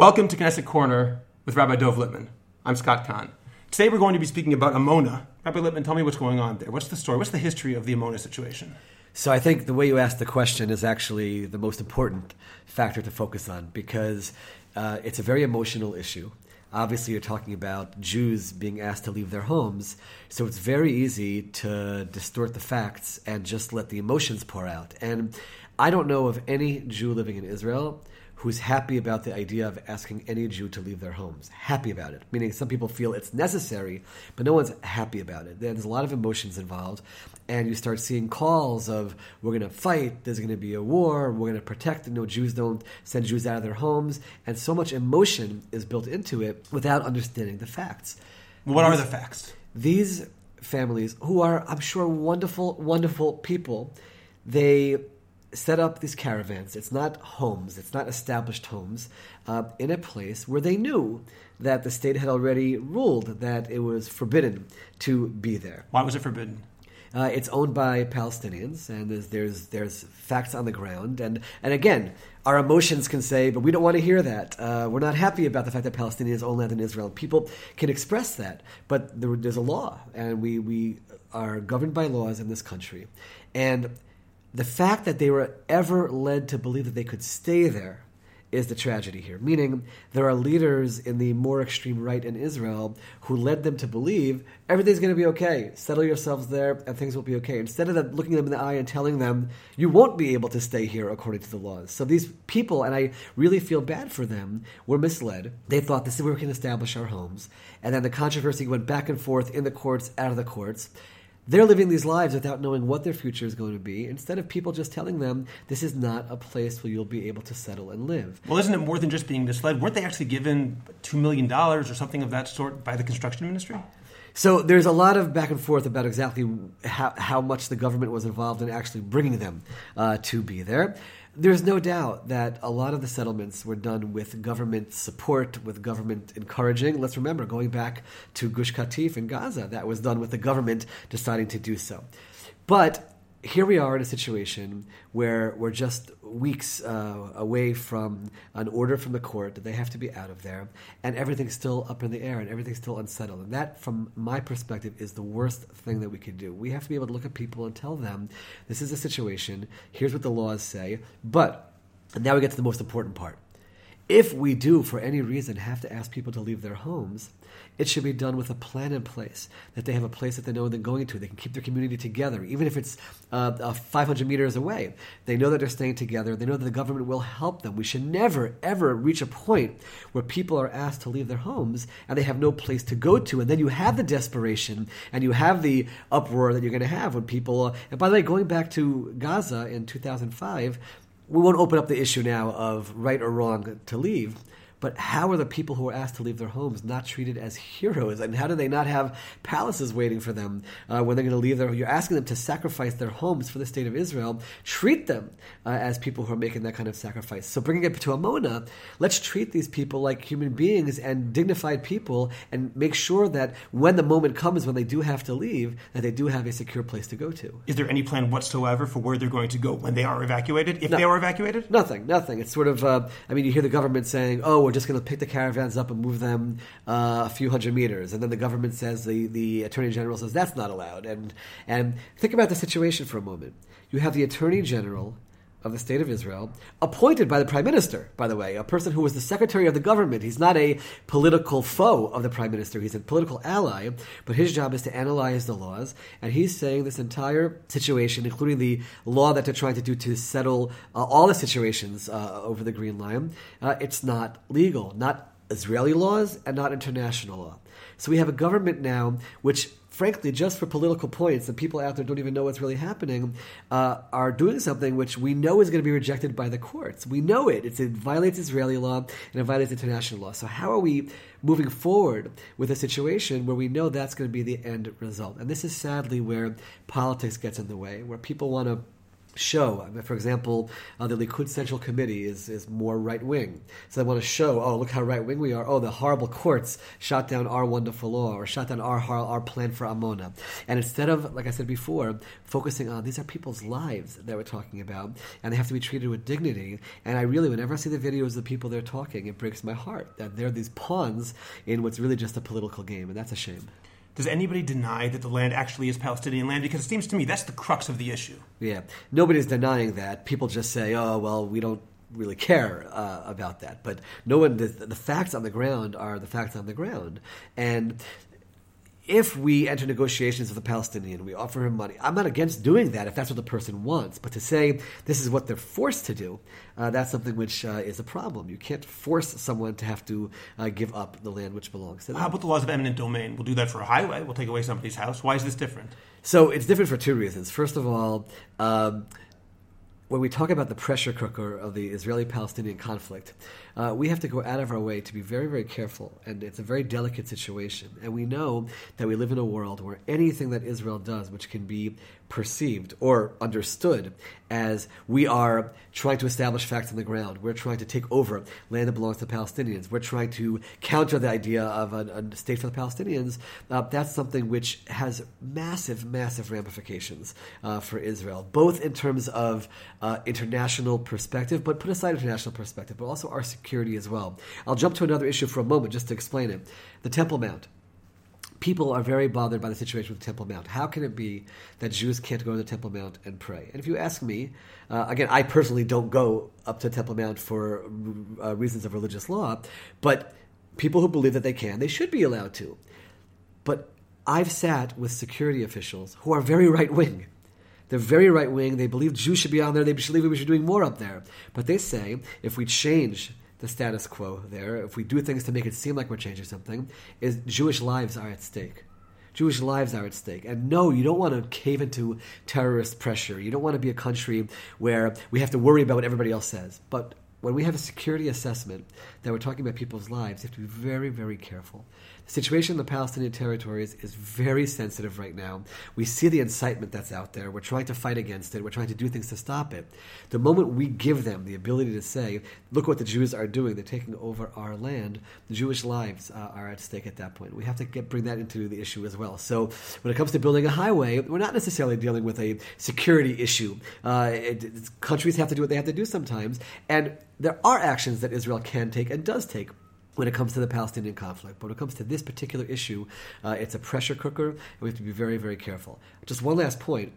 Welcome to Knesset Corner with Rabbi Dov Lipman. I'm Scott Kahn. Today we're going to be speaking about Amona. Rabbi Lipman, tell me what's going on there. What's the story? What's the history of the Amona situation? So I think the way you asked the question is actually the most important factor to focus on because uh, it's a very emotional issue. Obviously, you're talking about Jews being asked to leave their homes, so it's very easy to distort the facts and just let the emotions pour out. And I don't know of any Jew living in Israel who's happy about the idea of asking any Jew to leave their homes. Happy about it. Meaning some people feel it's necessary, but no one's happy about it. There's a lot of emotions involved, and you start seeing calls of, we're going to fight, there's going to be a war, we're going to protect, you know, Jews don't send Jews out of their homes, and so much emotion is built into it without understanding the facts. What are the facts? These families, who are, I'm sure, wonderful, wonderful people, they set up these caravans. It's not homes, it's not established homes, uh, in a place where they knew that the state had already ruled that it was forbidden to be there. Why was it forbidden? Uh, it's owned by Palestinians, and there's, there's there's facts on the ground, and and again, our emotions can say, but we don't want to hear that. Uh, we're not happy about the fact that Palestinians own land in Israel. People can express that, but there, there's a law, and we we are governed by laws in this country, and the fact that they were ever led to believe that they could stay there is the tragedy here. Meaning, there are leaders in the more extreme right in Israel who led them to believe everything's going to be okay. Settle yourselves there and things will be okay. Instead of looking them in the eye and telling them, you won't be able to stay here according to the laws. So these people, and I really feel bad for them, were misled. They thought this is where we can establish our homes. And then the controversy went back and forth in the courts, out of the courts they're living these lives without knowing what their future is going to be instead of people just telling them this is not a place where you'll be able to settle and live. Well, isn't it more than just being misled? Weren't they actually given $2 million or something of that sort by the construction ministry? So there's a lot of back and forth about exactly how, how much the government was involved in actually bringing them uh, to be there. There's no doubt that a lot of the settlements were done with government support, with government encouraging. Let's remember, going back to Gush Katif in Gaza, that was done with the government deciding to do so. But here we are in a situation where we're just weeks uh, away from an order from the court that they have to be out of there, and everything's still up in the air and everything's still unsettled. And that, from my perspective, is the worst thing that we could do. We have to be able to look at people and tell them, this is a situation, here's what the laws say, but, now we get to the most important part. If we do, for any reason, have to ask people to leave their homes, it should be done with a plan in place that they have a place that they know they're going to. They can keep their community together, even if it's uh, uh, 500 meters away. They know that they're staying together. They know that the government will help them. We should never, ever reach a point where people are asked to leave their homes and they have no place to go to. And then you have the desperation and you have the uproar that you're going to have when people. Uh, and by the way, going back to Gaza in 2005, we won't open up the issue now of right or wrong to leave. But how are the people who are asked to leave their homes not treated as heroes? And how do they not have palaces waiting for them uh, when they're going to leave their? You're asking them to sacrifice their homes for the state of Israel. Treat them uh, as people who are making that kind of sacrifice. So bringing it to Amona, let's treat these people like human beings and dignified people, and make sure that when the moment comes when they do have to leave, that they do have a secure place to go to. Is there any plan whatsoever for where they're going to go when they are evacuated? If No. they are evacuated? Nothing, nothing. It's sort of, uh, I mean, you hear the government saying, oh, we're just going to pick the caravans up and move them uh, a few hundred meters. And then the government says, the, the attorney general says, that's not allowed. And, and think about the situation for a moment. You have the attorney general of the state of Israel, appointed by the prime minister, by the way, a person who was the secretary of the government. He's not a political foe of the prime minister, he's a political ally, but his job is to analyze the laws. And he's saying this entire situation, including the law that they're trying to do to settle uh, all the situations uh, over the Green Line, uh, it's not legal, not Israeli laws and not international law. So we have a government now which frankly, just for political points, and people out there don't even know what's really happening, uh, are doing something which we know is going to be rejected by the courts. We know it. It's, it violates Israeli law and it violates international law. So how are we moving forward with a situation where we know that's going to be the end result? And this is sadly where politics gets in the way, where people want to show. For example, uh, the Likud Central Committee is, is more right wing. So they want to show, oh, look how right wing we are. Oh, the horrible courts shot down our wonderful law or shot down our, our plan for Amona. And instead of, like I said before, focusing on these are people's lives that we're talking about and they have to be treated with dignity. And I really, whenever I see the videos of the people they're talking, it breaks my heart that they're these pawns in what's really just a political game. And that's a shame. Does anybody deny that the land actually is Palestinian land? Because it seems to me that's the crux of the issue. Yeah, nobody's denying that. People just say, "Oh, well, we don't really care uh, about that." But no one. The, the facts on the ground are the facts on the ground, and if we enter negotiations with a Palestinian, we offer him money. I'm not against doing that if that's what the person wants, but to say this is what they're forced to do, uh, that's something which uh, is a problem. You can't force someone to have to uh, give up the land which belongs to them. How about the laws of eminent domain? We'll do that for a highway. We'll take away somebody's house. Why is this different? So it's different for two reasons. First of all, um, when we talk about the pressure cooker of the Israeli Palestinian conflict, uh, we have to go out of our way to be very, very careful. And it's a very delicate situation. And we know that we live in a world where anything that Israel does, which can be perceived or understood as we are trying to establish facts on the ground. We're trying to take over land that belongs to Palestinians. We're trying to counter the idea of a, a state for the Palestinians. Uh, that's something which has massive, massive ramifications uh, for Israel, both in terms of uh, international perspective, but put aside international perspective, but also our security as well. I'll jump to another issue for a moment just to explain it. The Temple Mount people are very bothered by the situation with Temple Mount. How can it be that Jews can't go to the Temple Mount and pray? And if you ask me, uh, again, I personally don't go up to Temple Mount for uh, reasons of religious law, but people who believe that they can, they should be allowed to. But I've sat with security officials who are very right wing. They're very right wing. They believe Jews should be on there. They believe we should be doing more up there. But they say if we change the status quo there, if we do things to make it seem like we're changing something, is Jewish lives are at stake. Jewish lives are at stake. And no, you don't want to cave into terrorist pressure. You don't want to be a country where we have to worry about what everybody else says. But when we have a security assessment that we're talking about people's lives, you have to be very, very careful. Situation in the Palestinian territories is very sensitive right now. We see the incitement that's out there. We're trying to fight against it. We're trying to do things to stop it. The moment we give them the ability to say, look what the Jews are doing, they're taking over our land, the Jewish lives uh, are at stake at that point. We have to get, bring that into the issue as well. So when it comes to building a highway, we're not necessarily dealing with a security issue. Uh, it, countries have to do what they have to do sometimes. And there are actions that Israel can take and does take when it comes to the Palestinian conflict. But when it comes to this particular issue, uh, it's a pressure cooker, and we have to be very, very careful. Just one last point.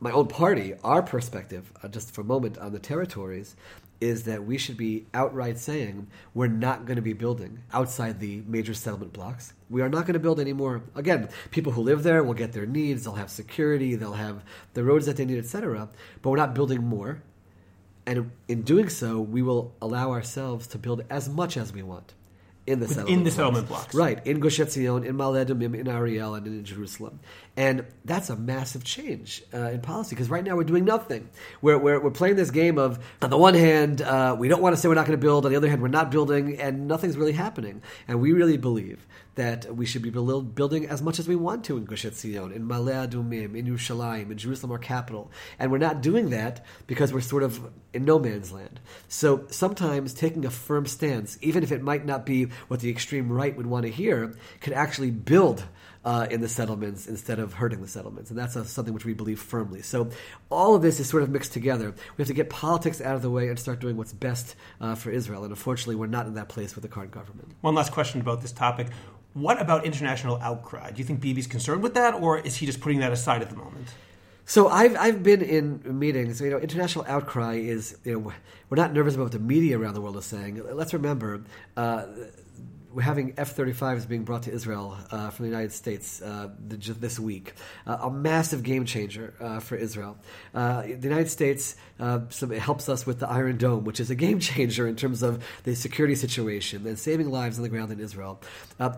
My own party, our perspective, uh, just for a moment on the territories, is that we should be outright saying we're not going to be building outside the major settlement blocks. We are not going to build anymore. Again, people who live there will get their needs, they'll have security, they'll have the roads that they need, etc. But we're not building more. And in doing so, we will allow ourselves to build as much as we want in the settlement in the blocks. settlement blocks. Right, in Gush Etzion, in Ma'ale Adumim, in Ariel, and in Jerusalem. And that's a massive change uh, in policy because right now we're doing nothing. We're, we're, we're playing this game of, on the one hand, uh, we don't want to say we're not going to build, on the other hand, we're not building, and nothing's really happening. And we really believe that we should be building as much as we want to in Gush Etzion, in Ma'ale Adumim, in Yerushalayim, in Jerusalem, our capital. And we're not doing that because we're sort of in no man's land. So sometimes taking a firm stance, even if it might not be what the extreme right would want to hear, can actually build uh, in the settlements instead of hurting the settlements. And that's a, something which we believe firmly. So all of this is sort of mixed together. We have to get politics out of the way and start doing what's best uh, for Israel. And unfortunately, we're not in that place with the current government. One last question about this topic. What about international outcry? Do you think Bibi's concerned with that, or is he just putting that aside at the moment? So I've I've been in meetings. You know, international outcry is you know we're not nervous about what the media around the world is saying. Let's remember. Uh, having F-35s being brought to Israel uh, from the United States uh, this week. Uh, a massive game changer uh, for Israel. Uh, the United States helps us with the Iron Dome, which is a game changer in terms of the security situation and saving lives on the ground in Israel.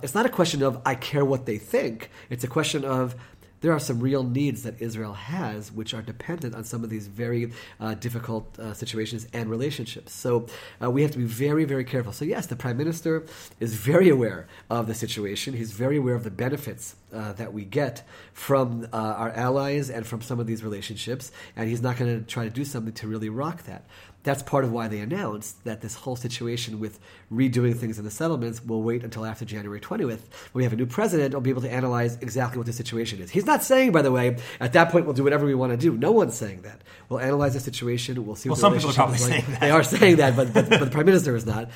it's not a question of I care what they think. It's a question of there are some real needs that Israel has, which are dependent on some of these very uh, difficult uh, situations and relationships. So uh, we have to be very, very careful. So, yes, the prime minister is very aware of the situation. He's very aware of the benefits uh, that we get from uh, our allies and from some of these relationships, and he's not going to try to do something to really rock that that's part of why they announced that this whole situation with redoing things in the settlements will wait until after January 20th. When we have a new president, we'll be able to analyze exactly what the situation is. He's not saying, by the way, at that point we'll do whatever we want to do. No one's saying that. We'll analyze the situation. We'll see. Well, what some people are probably is saying that. They are saying that, but, but, but the prime minister is not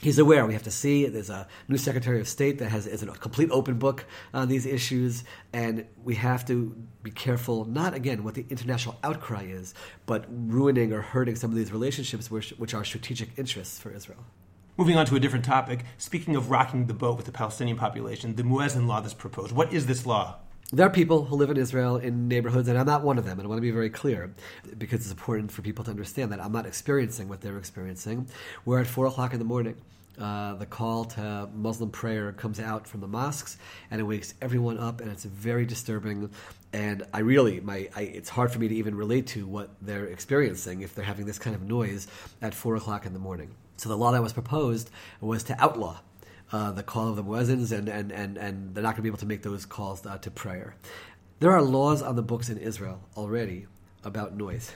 he's aware. We have to see. There's a new Secretary of State that has is a complete open book on these issues, and we have to be careful. Not again what the international outcry is, but ruining or hurting some of these relationships, which, which are strategic interests for Israel. Moving on to a different topic, speaking of rocking the boat with the Palestinian population, the Muezzin law that's proposed. What is this law? There are people who live in Israel in neighborhoods, and I'm not one of them, and I want to be very clear because it's important for people to understand that I'm not experiencing what they're experiencing. Where at 4 o'clock in the morning, uh, the call to Muslim prayer comes out from the mosques, and it wakes everyone up, and it's very disturbing. And I really, my, I, it's hard for me to even relate to what they're experiencing if they're having this kind of noise at 4 o'clock in the morning. So the law that was proposed was to outlaw uh, the call of the muezzins, and, and, and, and they're not going to be able to make those calls uh, to prayer. There are laws on the books in Israel already about noise.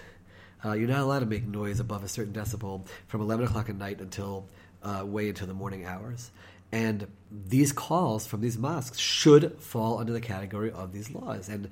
Uh, you're not allowed to make noise above a certain decibel from 11 o'clock at night until uh, way into the morning hours. And these calls from these mosques should fall under the category of these laws. And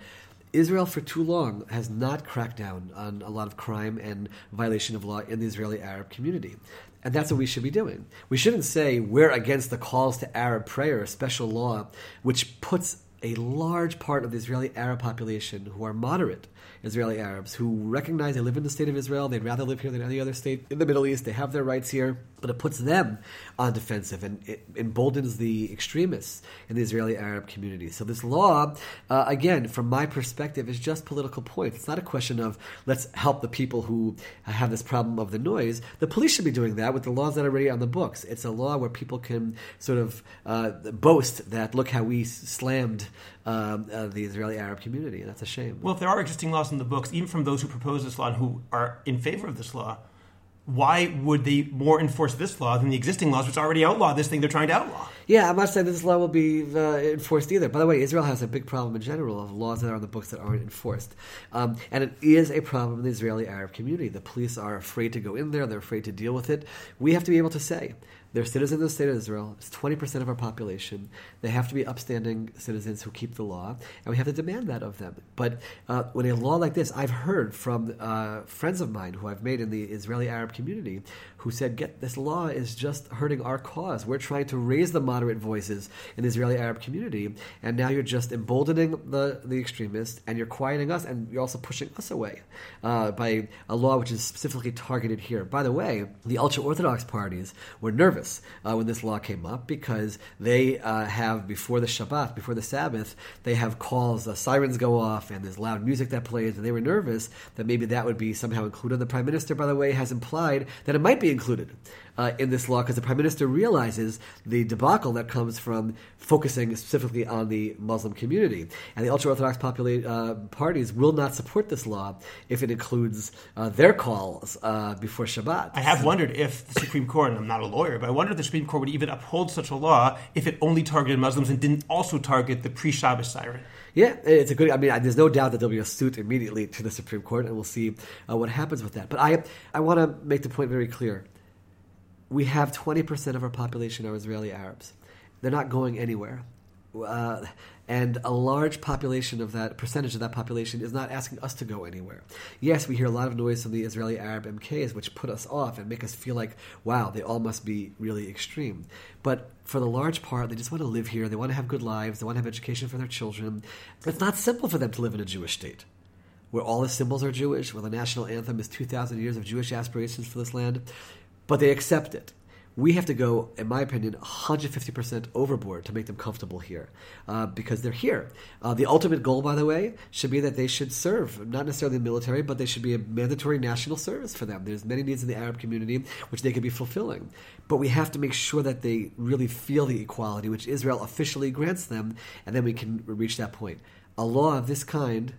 Israel, for too long, has not cracked down on a lot of crime and violation of law in the Israeli Arab community. And that's what we should be doing. We shouldn't say we're against the calls to Arab prayer, a special law which puts a large part of the Israeli Arab population who are moderate Israeli Arabs who recognize they live in the state of Israel, they'd rather live here than any other state in the Middle East, they have their rights here, but it puts them on defensive and it emboldens the extremists in the Israeli Arab community. So this law, uh, again, from my perspective, is just political point. It's not a question of let's help the people who have this problem of the noise. The police should be doing that with the laws that are already on the books. It's a law where people can sort of uh, boast that look how we slammed um, uh, the Israeli Arab community, and that's a shame. Well, if there are existing laws in the books, even from those who propose this law and who are in favor of this law, why would they more enforce this law than the existing laws, which already outlaw this thing they're trying to outlaw? Yeah, I'm not saying this law will be uh, enforced either. By the way, Israel has a big problem in general of laws that are on the books that aren't enforced. Um, and it is a problem in the Israeli Arab community. The police are afraid to go in there, they're afraid to deal with it. We have to be able to say, they're citizens of the state of Israel. It's 20% of our population. They have to be upstanding citizens who keep the law, and we have to demand that of them. But uh, when a law like this, I've heard from uh, friends of mine who I've made in the Israeli Arab community who said, "Get this law is just hurting our cause. We're trying to raise the moderate voices in the Israeli Arab community, and now you're just emboldening the the extremists, and you're quieting us, and you're also pushing us away uh, by a law which is specifically targeted here." By the way, the ultra orthodox parties were nervous uh, when this law came up because they uh, have before the Shabbat, before the Sabbath, they have calls, uh, sirens go off, and there's loud music that plays, and they were nervous that maybe that would be somehow included. The prime minister, by the way, has implied that it might be included uh, in this law because the prime minister realizes the debacle that comes from focusing specifically on the Muslim community, and the ultra orthodox popula- uh, parties will not support this law if it includes uh, their calls uh, before Shabbat. I have wondered if the Supreme Court, and I'm not a lawyer, but I wonder if the Supreme Court would even uphold such a law if it only targeted Muslims and didn't also target the pre Shabbos siren. Yeah, it's a good. I mean, there's no doubt that there'll be a suit immediately to the Supreme Court, and we'll see uh, what happens with that. But I, I want to make the point very clear. We have 20% of our population are Israeli Arabs. They're not going anywhere. Uh, and a large population of that percentage of that population is not asking us to go anywhere. Yes, we hear a lot of noise from the Israeli Arab MKs, which put us off and make us feel like, wow, they all must be really extreme. But for the large part, they just want to live here. They want to have good lives. They want to have education for their children. It's not simple for them to live in a Jewish state where all the symbols are Jewish, where the national anthem is 2,000 years of Jewish aspirations for this land, but they accept it. We have to go, in my opinion, 150% overboard to make them comfortable here uh, because they're here. Uh, the ultimate goal, by the way, should be that they should serve, not necessarily the military, but they should be a mandatory national service for them. There's many needs in the Arab community which they could be fulfilling. But we have to make sure that they really feel the equality which Israel officially grants them, and then we can reach that point a law of this kind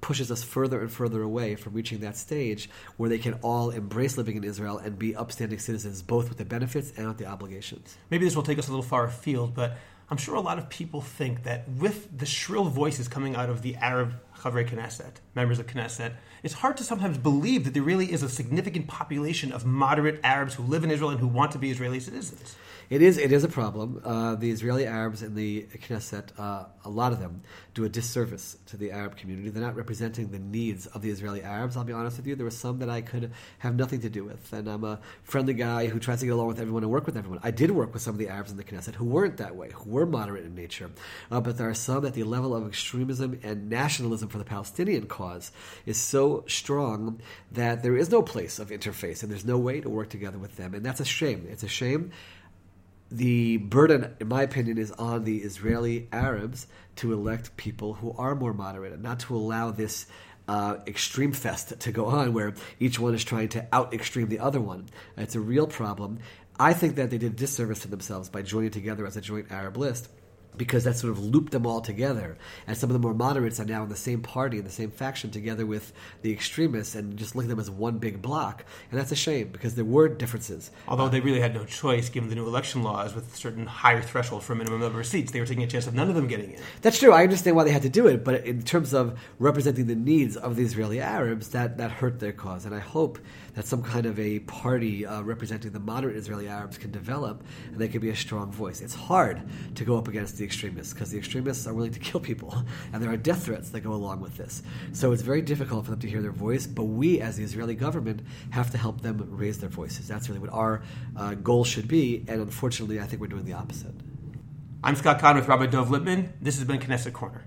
pushes us further and further away from reaching that stage where they can all embrace living in Israel and be upstanding citizens, both with the benefits and with the obligations. Maybe this will take us a little far afield, but I'm sure a lot of people think that with the shrill voices coming out of the Arab Chavrei Knesset, members of Knesset, it's hard to sometimes believe that there really is a significant population of moderate Arabs who live in Israel and who want to be Israeli citizens. It is it is a problem. Uh, the Israeli Arabs in the Knesset, uh, a lot of them, do a disservice to the Arab community. They're not representing the needs of the Israeli Arabs. I'll be honest with you. There were some that I could have nothing to do with, and I'm a friendly guy who tries to get along with everyone and work with everyone. I did work with some of the Arabs in the Knesset who weren't that way, who were moderate in nature, uh, but there are some at the level of extremism and nationalism for the Palestinian cause is so strong that there is no place of interface and there's no way to work together with them, and that's a shame. It's a shame the burden, in my opinion, is on the Israeli Arabs to elect people who are more moderate and not to allow this uh, extreme fest to go on where each one is trying to out extreme the other one. It's a real problem. I think that they did disservice to themselves by joining together as a joint Arab list because that sort of looped them all together. And some of the more moderates are now in the same party, in the same faction, together with the extremists, and just look at them as one big block. And that's a shame because there were differences. Although they really had no choice given the new election laws with a certain higher threshold for a minimum number of seats. They were taking a chance of none of them getting in. That's true. I understand why they had to do it, but in terms of representing the needs of the Israeli Arabs, that, that hurt their cause. And I hope that some kind of a party uh, representing the moderate Israeli Arabs can develop and they can be a strong voice. It's hard to go up against the extremists because the extremists are willing to kill people and there are death threats that go along with this. So it's very difficult for them to hear their voice, but we as the Israeli government have to help them raise their voices. That's really what our uh, goal should be, and unfortunately, I think we're doing the opposite. I'm Scott Kahn with Rabbi Dov Lipman. This has been Knesset Corner.